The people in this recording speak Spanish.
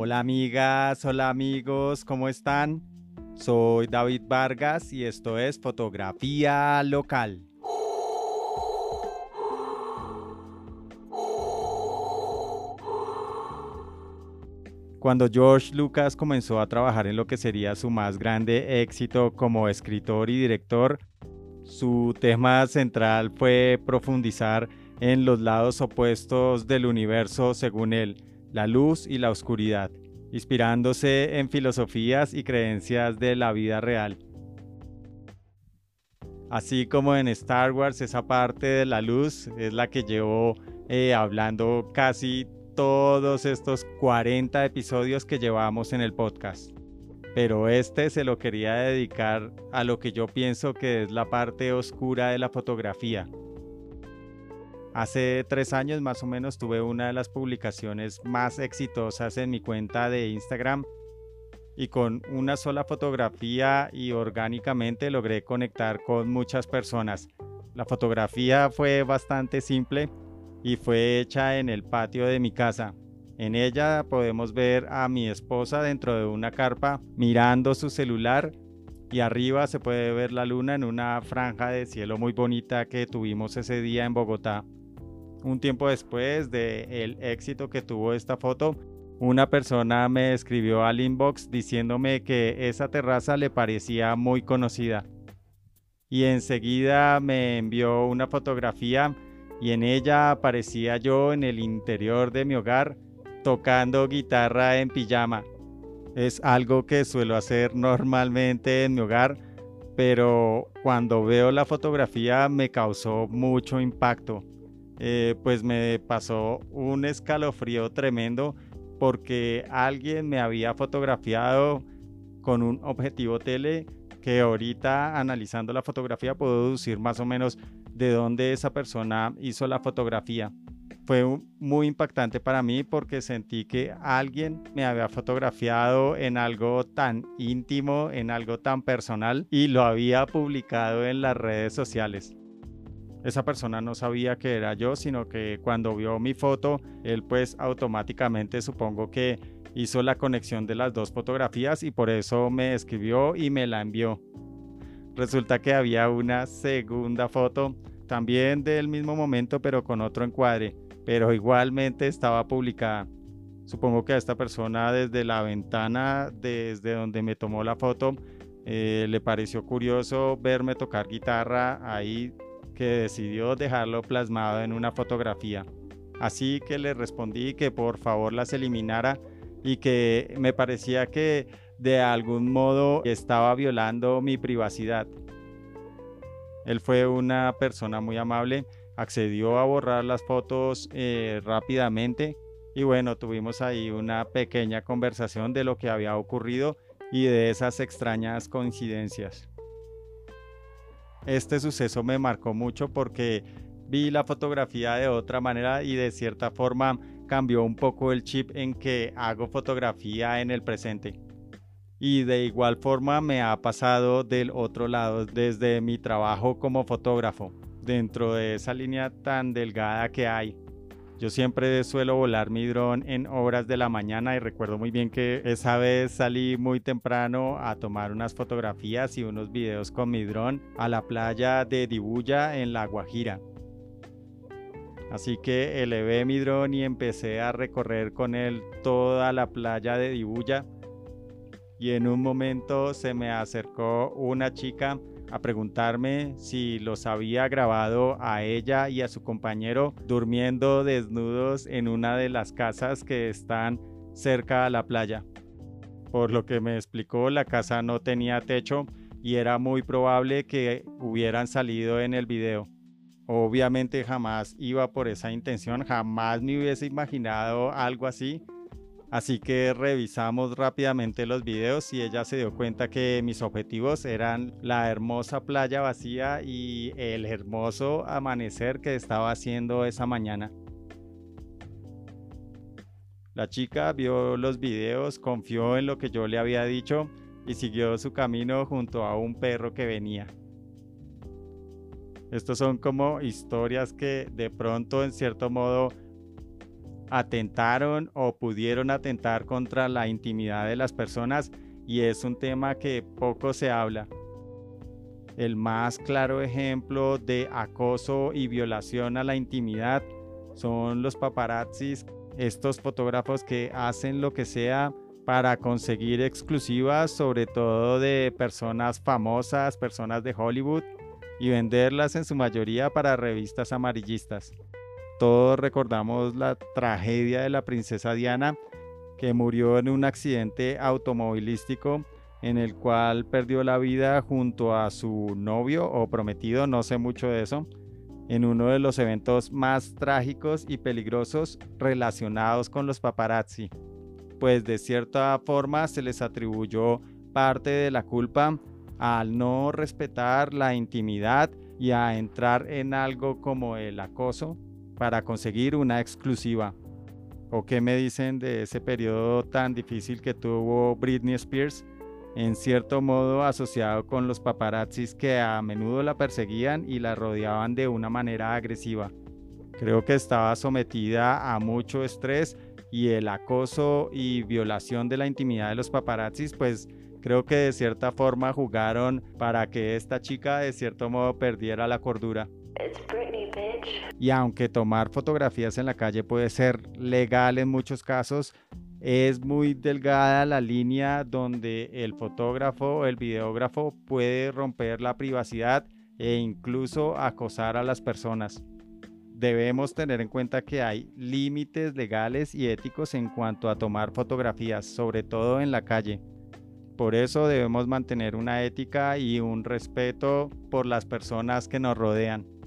Hola amigas, hola amigos, ¿cómo están? Soy David Vargas y esto es Fotografía Local. Cuando George Lucas comenzó a trabajar en lo que sería su más grande éxito como escritor y director, su tema central fue profundizar en los lados opuestos del universo según él, la luz y la oscuridad, inspirándose en filosofías y creencias de la vida real. Así como en Star Wars, esa parte de la luz es la que llevó eh, hablando casi todos estos 40 episodios que llevamos en el podcast. Pero este se lo quería dedicar a lo que yo pienso que es la parte oscura de la fotografía, Hace tres años más o menos tuve una de las publicaciones más exitosas en mi cuenta de Instagram y con una sola fotografía y orgánicamente logré conectar con muchas personas. La fotografía fue bastante simple y fue hecha en el patio de mi casa. En ella podemos ver a mi esposa dentro de una carpa mirando su celular y arriba se puede ver la luna en una franja de cielo muy bonita que tuvimos ese día en Bogotá. Un tiempo después del éxito que tuvo esta foto, una persona me escribió al inbox diciéndome que esa terraza le parecía muy conocida. Y enseguida me envió una fotografía y en ella aparecía yo en el interior de mi hogar tocando guitarra en pijama. Es algo que suelo hacer normalmente en mi hogar, pero cuando veo la fotografía me causó mucho impacto. Eh, pues me pasó un escalofrío tremendo porque alguien me había fotografiado con un objetivo tele que ahorita analizando la fotografía puedo deducir más o menos de dónde esa persona hizo la fotografía. Fue muy impactante para mí porque sentí que alguien me había fotografiado en algo tan íntimo, en algo tan personal y lo había publicado en las redes sociales esa persona no sabía que era yo, sino que cuando vio mi foto, él pues automáticamente supongo que hizo la conexión de las dos fotografías y por eso me escribió y me la envió. Resulta que había una segunda foto, también del mismo momento pero con otro encuadre, pero igualmente estaba publicada. Supongo que a esta persona desde la ventana, desde donde me tomó la foto, eh, le pareció curioso verme tocar guitarra ahí que decidió dejarlo plasmado en una fotografía. Así que le respondí que por favor las eliminara y que me parecía que de algún modo estaba violando mi privacidad. Él fue una persona muy amable, accedió a borrar las fotos eh, rápidamente y bueno, tuvimos ahí una pequeña conversación de lo que había ocurrido y de esas extrañas coincidencias. Este suceso me marcó mucho porque vi la fotografía de otra manera y de cierta forma cambió un poco el chip en que hago fotografía en el presente. Y de igual forma me ha pasado del otro lado desde mi trabajo como fotógrafo, dentro de esa línea tan delgada que hay yo siempre suelo volar mi dron en horas de la mañana y recuerdo muy bien que esa vez salí muy temprano a tomar unas fotografías y unos videos con mi dron a la playa de Dibuya en La Guajira. Así que elevé mi dron y empecé a recorrer con él toda la playa de Dibuya. Y en un momento se me acercó una chica a preguntarme si los había grabado a ella y a su compañero durmiendo desnudos en una de las casas que están cerca a la playa. Por lo que me explicó, la casa no tenía techo y era muy probable que hubieran salido en el video. Obviamente jamás iba por esa intención, jamás me hubiese imaginado algo así, Así que revisamos rápidamente los videos y ella se dio cuenta que mis objetivos eran la hermosa playa vacía y el hermoso amanecer que estaba haciendo esa mañana. La chica vio los videos, confió en lo que yo le había dicho y siguió su camino junto a un perro que venía. Estos son como historias que de pronto en cierto modo atentaron o pudieron atentar contra la intimidad de las personas y es un tema que poco se habla. El más claro ejemplo de acoso y violación a la intimidad son los paparazzis, estos fotógrafos que hacen lo que sea para conseguir exclusivas, sobre todo de personas famosas, personas de Hollywood, y venderlas en su mayoría para revistas amarillistas. Todos recordamos la tragedia de la princesa Diana, que murió en un accidente automovilístico en el cual perdió la vida junto a su novio o prometido, no sé mucho de eso, en uno de los eventos más trágicos y peligrosos relacionados con los paparazzi, pues de cierta forma se les atribuyó parte de la culpa al no respetar la intimidad y a entrar en algo como el acoso para conseguir una exclusiva. ¿O qué me dicen de ese periodo tan difícil que tuvo Britney Spears? En cierto modo asociado con los paparazzis que a menudo la perseguían y la rodeaban de una manera agresiva. Creo que estaba sometida a mucho estrés y el acoso y violación de la intimidad de los paparazzis pues creo que de cierta forma jugaron para que esta chica de cierto modo perdiera la cordura. Y aunque tomar fotografías en la calle puede ser legal en muchos casos, es muy delgada la línea donde el fotógrafo o el videógrafo puede romper la privacidad e incluso acosar a las personas. Debemos tener en cuenta que hay límites legales y éticos en cuanto a tomar fotografías, sobre todo en la calle. Por eso debemos mantener una ética y un respeto por las personas que nos rodean.